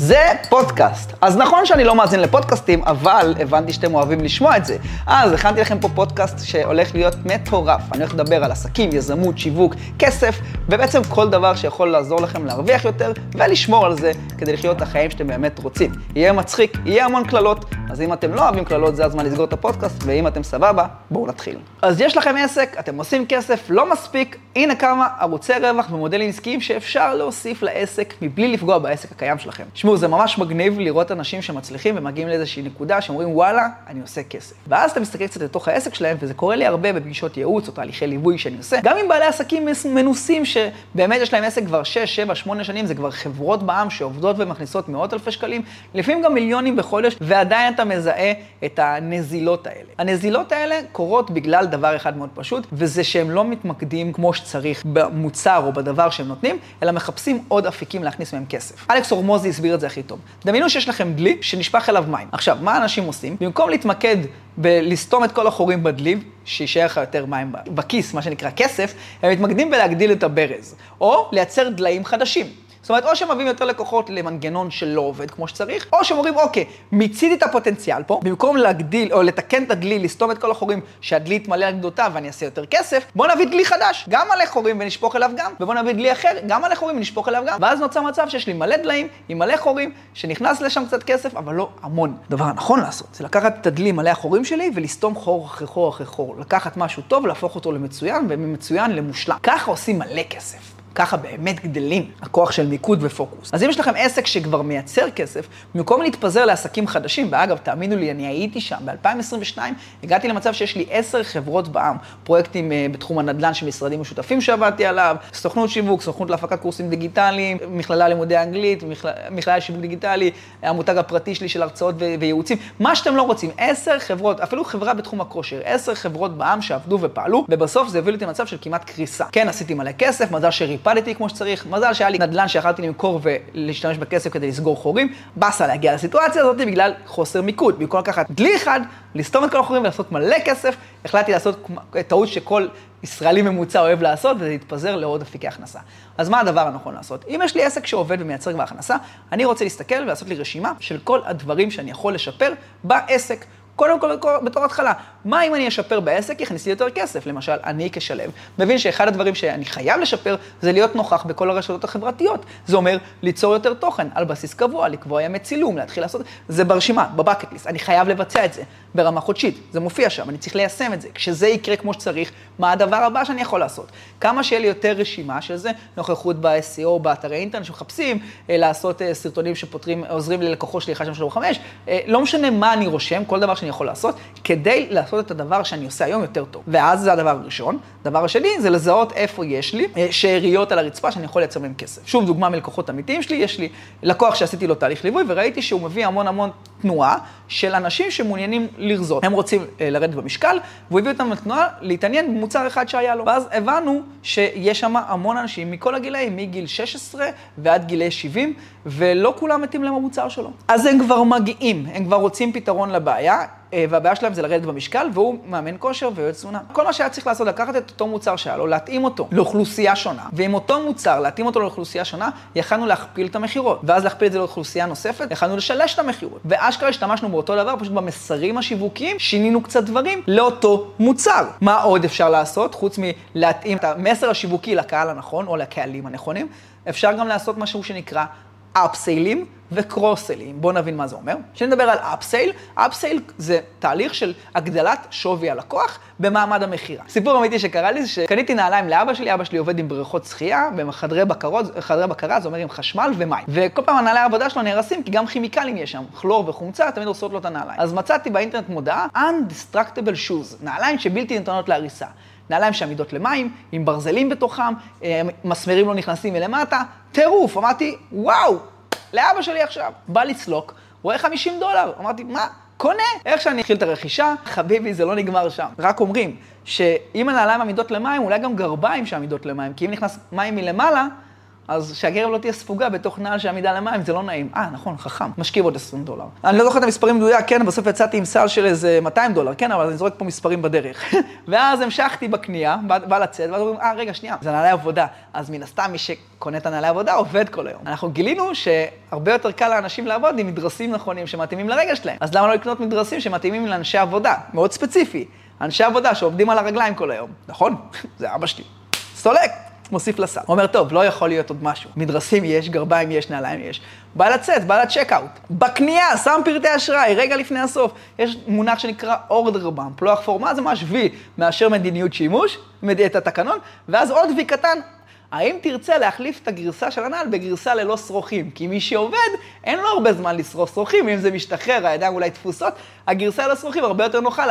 זה פודקאסט. אז נכון שאני לא מאזין לפודקאסטים, אבל הבנתי שאתם אוהבים לשמוע את זה. אז הכנתי לכם פה פודקאסט שהולך להיות מטורף. אני הולך לדבר על עסקים, יזמות, שיווק, כסף, ובעצם כל דבר שיכול לעזור לכם להרוויח יותר ולשמור על זה כדי לחיות את החיים שאתם באמת רוצים. יהיה מצחיק, יהיה המון קללות, אז אם אתם לא אוהבים קללות, זה הזמן לסגור את הפודקאסט, ואם אתם סבבה, בואו נתחיל. אז יש לכם עסק, אתם עושים כסף, לא מספיק, הנה כמה ערוצי רווח ומודלים עסקיים שאפשר להוסיף לעסק מבלי לפגוע בעסק הקיים שלכם. תשמעו, זה ממש מגניב לראות אנשים שמצליחים ומגיעים לאיזושהי נקודה שאומרים, וואלה, אני עושה כסף. ואז אתה מסתכל קצת לתוך העסק שלהם, וזה קורה לי הרבה בפגישות ייעוץ או תהליכי ליווי שאני עושה, גם עם בעלי עסקים מנוסים שבאמת יש להם עסק כבר 6, 7, 8 שנים, זה כבר חברות בעם שעובדות ומכניסות מאות אלפי שקלים, לפעמים גם מיליונים בחודש, ועדיין אתה מזהה את הנזילות האלה. הנזילות האלה שצריך במוצר או בדבר שהם נותנים, אלא מחפשים עוד אפיקים להכניס מהם כסף. אלכס אורמוזי הסביר את זה הכי טוב. דמיינו שיש לכם דלי שנשפך אליו מים. עכשיו, מה אנשים עושים? במקום להתמקד בלסתום את כל החורים בדלי, שיישאר לך יותר מים בכיס, מה שנקרא כסף, הם מתמקדים בלהגדיל את הברז, או לייצר דליים חדשים. זאת אומרת, או שהם מביאים יותר לקוחות למנגנון שלא עובד כמו שצריך, או שהם אומרים, אוקיי, מיציתי את הפוטנציאל פה, במקום להגדיל או לתקן את הדלי, לסתום את כל החורים, שהדלי יתמלא על גדותיו ואני אעשה יותר כסף, בוא נביא דלי חדש, גם מלא חורים ונשפוך אליו גם, ובוא נביא דלי אחר, גם מלא חורים ונשפוך אליו גם, ואז נוצר מצב שיש לי מלא דליים עם מלא חורים, שנכנס לשם קצת כסף, אבל לא המון. הדבר הנכון לעשות, זה לקחת את הדלי מלא החורים שלי ולסתום חור אחרי חור אחרי חור. לקחת משהו טוב, להפוך אותו למצוין, וממצוין למושלם. ככה עושים מלא כסף. ככה באמת גדלים הכוח של מיקוד ופוקוס. אז אם יש לכם עסק שכבר מייצר כסף, במקום להתפזר לעסקים חדשים, ואגב, תאמינו לי, אני הייתי שם, ב-2022 הגעתי למצב שיש לי עשר חברות בעם, פרויקטים uh, בתחום הנדל"ן של משרדים משותפים שעבדתי עליו, סוכנות שיווק, סוכנות להפקת קורסים דיגיטליים, מכללה לימודי אנגלית, מכללה, מכללה לשיווק דיגיטלי, המותג הפרטי שלי של הרצאות ו- וייעוצים, מה שאתם לא רוצים, עשר חברות, אפילו חברה בתחום הכושר, עשר חברות בעם שעבדו ופעלו, ובסוף זה הביא אותי ריפדתי כמו שצריך, מזל שהיה לי נדל"ן שיכלתי למכור ולהשתמש בכסף כדי לסגור חורים, באסה להגיע לסיטואציה הזאת בגלל חוסר מיקוד. במקום לקחת דלי אחד, לסתום את כל החורים ולעשות מלא כסף, החלטתי לעשות טעות שכל ישראלי ממוצע אוהב לעשות, וזה להתפזר לעוד אפיקי הכנסה. אז מה הדבר הנכון לעשות? אם יש לי עסק שעובד ומייצר כבר הכנסה, אני רוצה להסתכל ולעשות לי רשימה של כל הדברים שאני יכול לשפר בעסק. קודם כל, בתור התחלה, מה אם אני אשפר בעסק, יכניס לי יותר כסף? למשל, אני כשלם, מבין שאחד הדברים שאני חייב לשפר, זה להיות נוכח בכל הרשתות החברתיות. זה אומר ליצור יותר תוכן על בסיס קבוע, לקבוע ימי צילום, להתחיל לעשות, זה ברשימה, בבקט ליסט, אני חייב לבצע את זה ברמה חודשית, זה מופיע שם, אני צריך ליישם את זה. כשזה יקרה כמו שצריך, מה הדבר הבא שאני יכול לעשות? כמה שיהיה לי יותר רשימה של זה, נוכחות ב-SEO, באתרי אינטרנט שמחפשים, אה, לעשות אה, סרטונים שפותרים, עוזרים ללקוחות שלי 1235, אה, לא משנה מה אני רושם, כל דבר שאני יכול לעשות, כדי לעשות את הדבר שאני עושה היום יותר טוב. ואז זה הדבר הראשון. דבר השני זה לזהות איפה יש לי שאריות על הרצפה שאני יכול לייצר מהם כסף. שוב, דוגמה מלקוחות אמיתיים שלי, יש לי לקוח שעשיתי לו תהליך ליווי וראיתי שהוא מביא המון המון תנועה של אנשים שמעוניינים לרזות. הם רוצים לרדת במשקל, והוא הביא אותם לתנועה להתעניין במוצר אחד שהיה לו. ואז הבנו שיש שם המון אנשים מכל הגילאים, מגיל 16 ועד גילי 70, ולא כולם מתאים להם המוצר שלו. אז הם כבר מגיעים, הם כבר רוצים פתרון לבעיה. והבעיה שלהם זה לרדת במשקל, והוא מאמן כושר ויועץ תזונה. כל מה שהיה צריך לעשות, לקחת את אותו מוצר שהיה לו, להתאים אותו לאוכלוסייה שונה, ועם אותו מוצר, להתאים אותו לאוכלוסייה שונה, יכלנו להכפיל את המכירות. ואז להכפיל את זה לאוכלוסייה נוספת, יכלנו לשלש את המכירות. ואשכרה השתמשנו באותו דבר, פשוט במסרים השיווקיים, שינינו קצת דברים לאותו מוצר. מה עוד אפשר לעשות, חוץ מלהתאים את המסר השיווקי לקהל הנכון, או לקהלים הנכונים? אפשר גם לעשות משהו שנקרא אפסיילים וקרוסלים. בואו נבין מה זה אומר. כשנדבר על אפסייל, אפסייל זה תהליך של הגדלת שווי הלקוח במעמד המכירה. סיפור אמיתי שקרה לי זה שקניתי נעליים לאבא שלי, אבא שלי עובד עם בריכות שחייה, בחדרי בקרות, בקרה, זה אומר עם חשמל ומים. וכל פעם הנעלי העבודה שלו נהרסים, כי גם כימיקלים יש שם, כלור וחומצה, תמיד עושות לו את הנעליים. אז מצאתי באינטרנט מודעה, Undestructible Shoes, נעליים שבלתי ניתנות להריסה. נעליים שעמידות למים, עם ברזלים בתוכם, מסמרים לא נכנסים מלמטה, טירוף. אמרתי, וואו, לאבא שלי עכשיו. בא לצלוק, רואה 50 דולר. אמרתי, מה? קונה. איך שאני אתחיל את הרכישה, חביבי, זה לא נגמר שם. רק אומרים שאם הנעליים עמידות למים, אולי גם גרביים שעמידות למים, כי אם נכנס מים מלמעלה, אז שהגרב לא תהיה ספוגה בתוך נעל של עמידה למים, זה לא נעים. אה, נכון, חכם, משקיע עוד 20 דולר. אני לא זוכר את המספרים מדויק, כן, בסוף יצאתי עם סל של איזה 200 דולר, כן, אבל אני זורק פה מספרים בדרך. ואז המשכתי בקנייה, בא, בא לצאת, ואז אומרים, אה, רגע, שנייה, זה נעלי עבודה. אז מן הסתם מי שקונה את הנעלי עבודה עובד כל היום. אנחנו גילינו שהרבה יותר קל לאנשים לעבוד עם מדרסים נכונים שמתאימים לרגל שלהם. אז למה לא לקנות מדרסים שמתאימים לאנשי עבודה? מאוד ספציפי. אנשי עבודה שעובדים על הרגליים כל היום, נכון? זה אבא שלי. סולק, מוסיף לסל. אומר, טוב, לא יכול להיות עוד משהו. מדרסים יש, גרביים יש, נעליים יש. בא לצאת, בא לצ'קאוט. בקנייה, שם פרטי אשראי, רגע לפני הסוף. יש מונח שנקרא אורדר באמפ, לוח פורמט זה ממש וי, מאשר מדיניות שימוש, את התקנון, ואז עוד וי קטן, האם תרצה להחליף את הגרסה של הנעל בגרסה ללא שרוכים? כי מי שעובד, אין לו הרבה זמן לשרוך שרוכים, אם זה משתחרר, הידיים אולי תפוסות, הגרסה ללא שרוכים הרבה יותר נוחה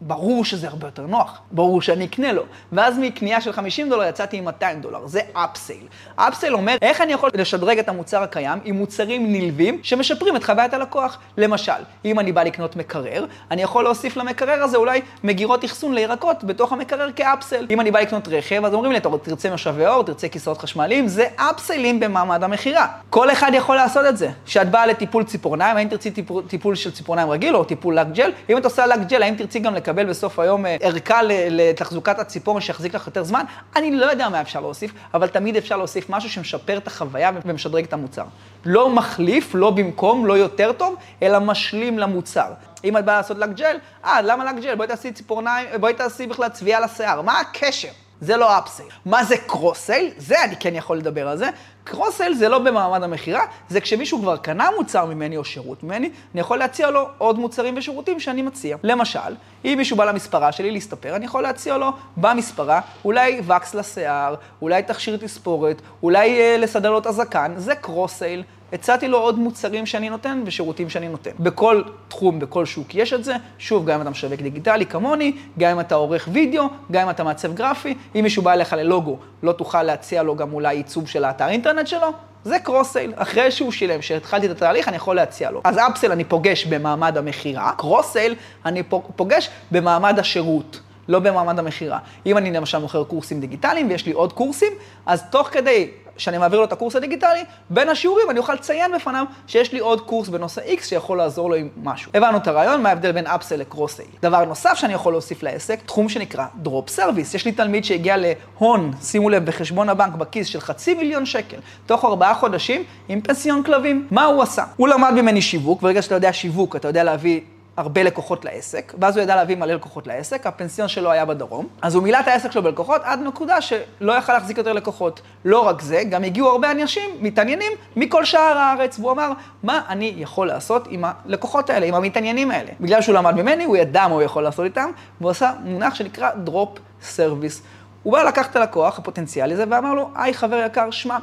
ברור שזה הרבה יותר נוח, ברור שאני אקנה לו. ואז מקנייה של 50 דולר יצאתי עם 200 דולר, זה אפסייל. אפסייל אומר איך אני יכול לשדרג את המוצר הקיים עם מוצרים נלווים שמשפרים את חוויית הלקוח. למשל, אם אני בא לקנות מקרר, אני יכול להוסיף למקרר הזה אולי מגירות אחסון לירקות בתוך המקרר כאפסייל. אם אני בא לקנות רכב, אז אומרים לי, אתה תרצה משאבי אור, תרצה כיסאות חשמליים, זה אפסיילים במעמד המכירה. כל אחד יכול לעשות את זה. כשאת באה לטיפול ציפורניים, האם תרצי טיפול, טיפול של ציפורניים רגיל או טיפול לק ג'ל? אם את עושה לק ג'ל, האם תרצי גם לקבל בסוף היום אה, ערכה לתחזוקת הציפורן שיחזיק לך יותר זמן, אני לא יודע מה אפשר להוסיף, אבל תמיד אפשר להוסיף משהו שמשפר את החוויה ומשדרג את המוצר. לא מחליף, לא במקום, לא יותר טוב, אלא משלים למוצר. אם את באה לעשות לק ג'ל, אה, למה לק ג'ל? בואי תעשי ציפורניים, בואי תעשי בכלל צביעה לשיער. מה הקשר? זה לא upsell. מה זה cross-sell? זה אני כן יכול לדבר על זה. cross-sell זה לא במעמד המכירה, זה כשמישהו כבר קנה מוצר ממני או שירות ממני, אני יכול להציע לו עוד מוצרים ושירותים שאני מציע. למשל, אם מישהו בא למספרה שלי להסתפר, אני יכול להציע לו במספרה אולי וקס לשיער, אולי תכשיר תספורת, אולי אה, לסדר לו את הזקן, זה cross-sell. הצעתי לו עוד מוצרים שאני נותן ושירותים שאני נותן. בכל תחום, בכל שוק יש את זה. שוב, גם אם אתה משווק דיגיטלי כמוני, גם אם אתה עורך וידאו, גם אם אתה מעצב גרפי. אם מישהו בא אליך ללוגו, לא תוכל להציע לו גם אולי עיצוב של האתר אינטרנט שלו. זה cross-sell. אחרי שהוא שילם, שהתחלתי את התהליך, אני יכול להציע לו. אז upsell אני פוגש במעמד המכירה, cross-sell אני פוגש במעמד השירות. לא במעמד המכירה. אם אני למשל מוכר קורסים דיגיטליים ויש לי עוד קורסים, אז תוך כדי שאני מעביר לו את הקורס הדיגיטלי, בין השיעורים אני אוכל לציין בפניו שיש לי עוד קורס בנושא X שיכול לעזור לו עם משהו. הבנו את הרעיון, מה ההבדל בין upsell ל cross-sell. דבר נוסף שאני יכול להוסיף לעסק, תחום שנקרא drop service. יש לי תלמיד שהגיע להון, שימו לב, בחשבון הבנק בכיס של חצי מיליון שקל, תוך ארבעה חודשים עם פנסיון כלבים. מה הוא עשה? הוא למד ממני שיווק, ברגע שאתה יודע שיווק, אתה יודע להביא הרבה לקוחות לעסק, ואז הוא ידע להביא מלא לקוחות לעסק, הפנסיון שלו היה בדרום, אז הוא מילא את העסק שלו בלקוחות עד נקודה שלא יכל להחזיק יותר לקוחות. לא רק זה, גם הגיעו הרבה אנשים, מתעניינים, מכל שאר הארץ, והוא אמר, מה אני יכול לעשות עם הלקוחות האלה, עם המתעניינים האלה? בגלל שהוא למד ממני, הוא ידע מה הוא יכול לעשות איתם, והוא עשה מונח שנקרא drop service. הוא בא לקח את הלקוח הפוטנציאלי הזה ואמר לו, היי חבר יקר, שמע,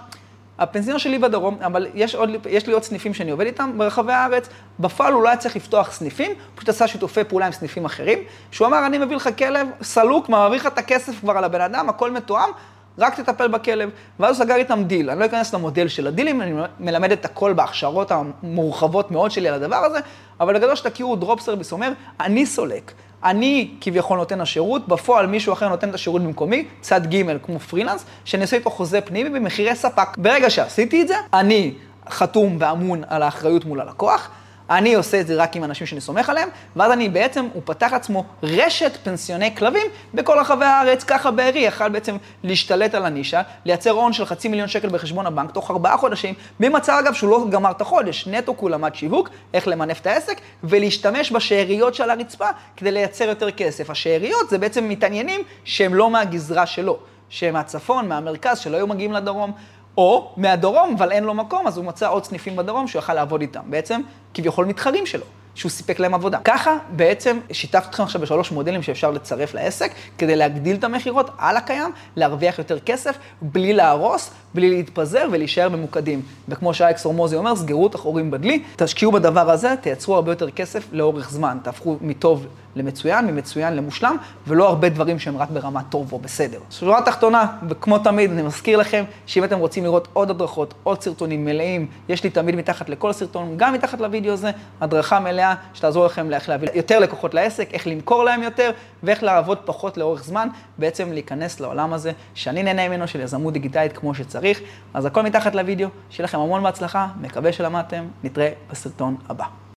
הפנסיון שלי בדרום, אבל יש, עוד, יש לי עוד סניפים שאני עובד איתם ברחבי הארץ. בפועל הוא לא היה צריך לפתוח סניפים, פשוט עשה שיתופי פעולה עם סניפים אחרים. שהוא אמר, אני מביא לך כלב סלוק, מעביר את הכסף כבר על הבן אדם, הכל מתואם, רק תטפל בכלב. ואז הוא סגר איתם דיל. אני לא אכנס למודל של הדילים, אני מלמד את הכל בהכשרות המורחבות מאוד שלי על הדבר הזה, אבל בגדול שתכירו, drop service אומר, אני סולק. אני כביכול נותן השירות, בפועל מישהו אחר נותן את השירות במקומי, צד ג' כמו פרילנס, שאני עושה איתו חוזה פנימי במחירי ספק. ברגע שעשיתי את זה, אני חתום ואמון על האחריות מול הלקוח. אני עושה את זה רק עם אנשים שאני סומך עליהם, ואז אני בעצם, הוא פתח לעצמו רשת פנסיוני כלבים בכל רחבי הארץ, ככה בארי יכל בעצם להשתלט על הנישה, לייצר הון של חצי מיליון שקל בחשבון הבנק תוך ארבעה חודשים, במצב אגב שהוא לא גמר את החודש, נטו הוא למד שיווק, איך למנף את העסק, ולהשתמש בשאריות של הרצפה כדי לייצר יותר כסף. השאריות זה בעצם מתעניינים שהם לא מהגזרה שלו, שהם מהצפון, מהמרכז, שלא היו מגיעים לדרום. או מהדרום, אבל אין לו מקום, אז הוא מצא עוד סניפים בדרום שהוא יכל לעבוד איתם. בעצם, כביכול מתחרים שלו. שהוא סיפק להם עבודה. ככה בעצם שיתפתי אתכם עכשיו בשלוש מודלים שאפשר לצרף לעסק, כדי להגדיל את המכירות על הקיים, להרוויח יותר כסף, בלי להרוס, בלי להתפזר ולהישאר ממוקדים. וכמו שאייקס הורמוזי אומר, סגרו את החורים בדלי, תשקיעו בדבר הזה, תייצרו הרבה יותר כסף לאורך זמן, תהפכו מטוב למצוין, ממצוין למושלם, ולא הרבה דברים שהם רק ברמה טוב או בסדר. שורה תחתונה, וכמו תמיד, אני מזכיר לכם, שאם אתם רוצים לראות עוד הדרכות, עוד סרטונים מלאים, יש לי תמיד מתחת לכל סרטון, גם מתחת לוידאו הזה, הדרכה מלאה שתעזור לכם לאיך להביא יותר לקוחות לעסק, איך למכור להם יותר, ואיך לעבוד פחות לאורך זמן, בעצם להיכנס לעולם הזה, שאני נהנה ממנו, של יזמות דיגיטלית כמו שצריך. אז הכל מתחת לוידאו, שיהיה לכם המון בהצלחה, מקווה שלמדתם, נתראה בסרטון הבא.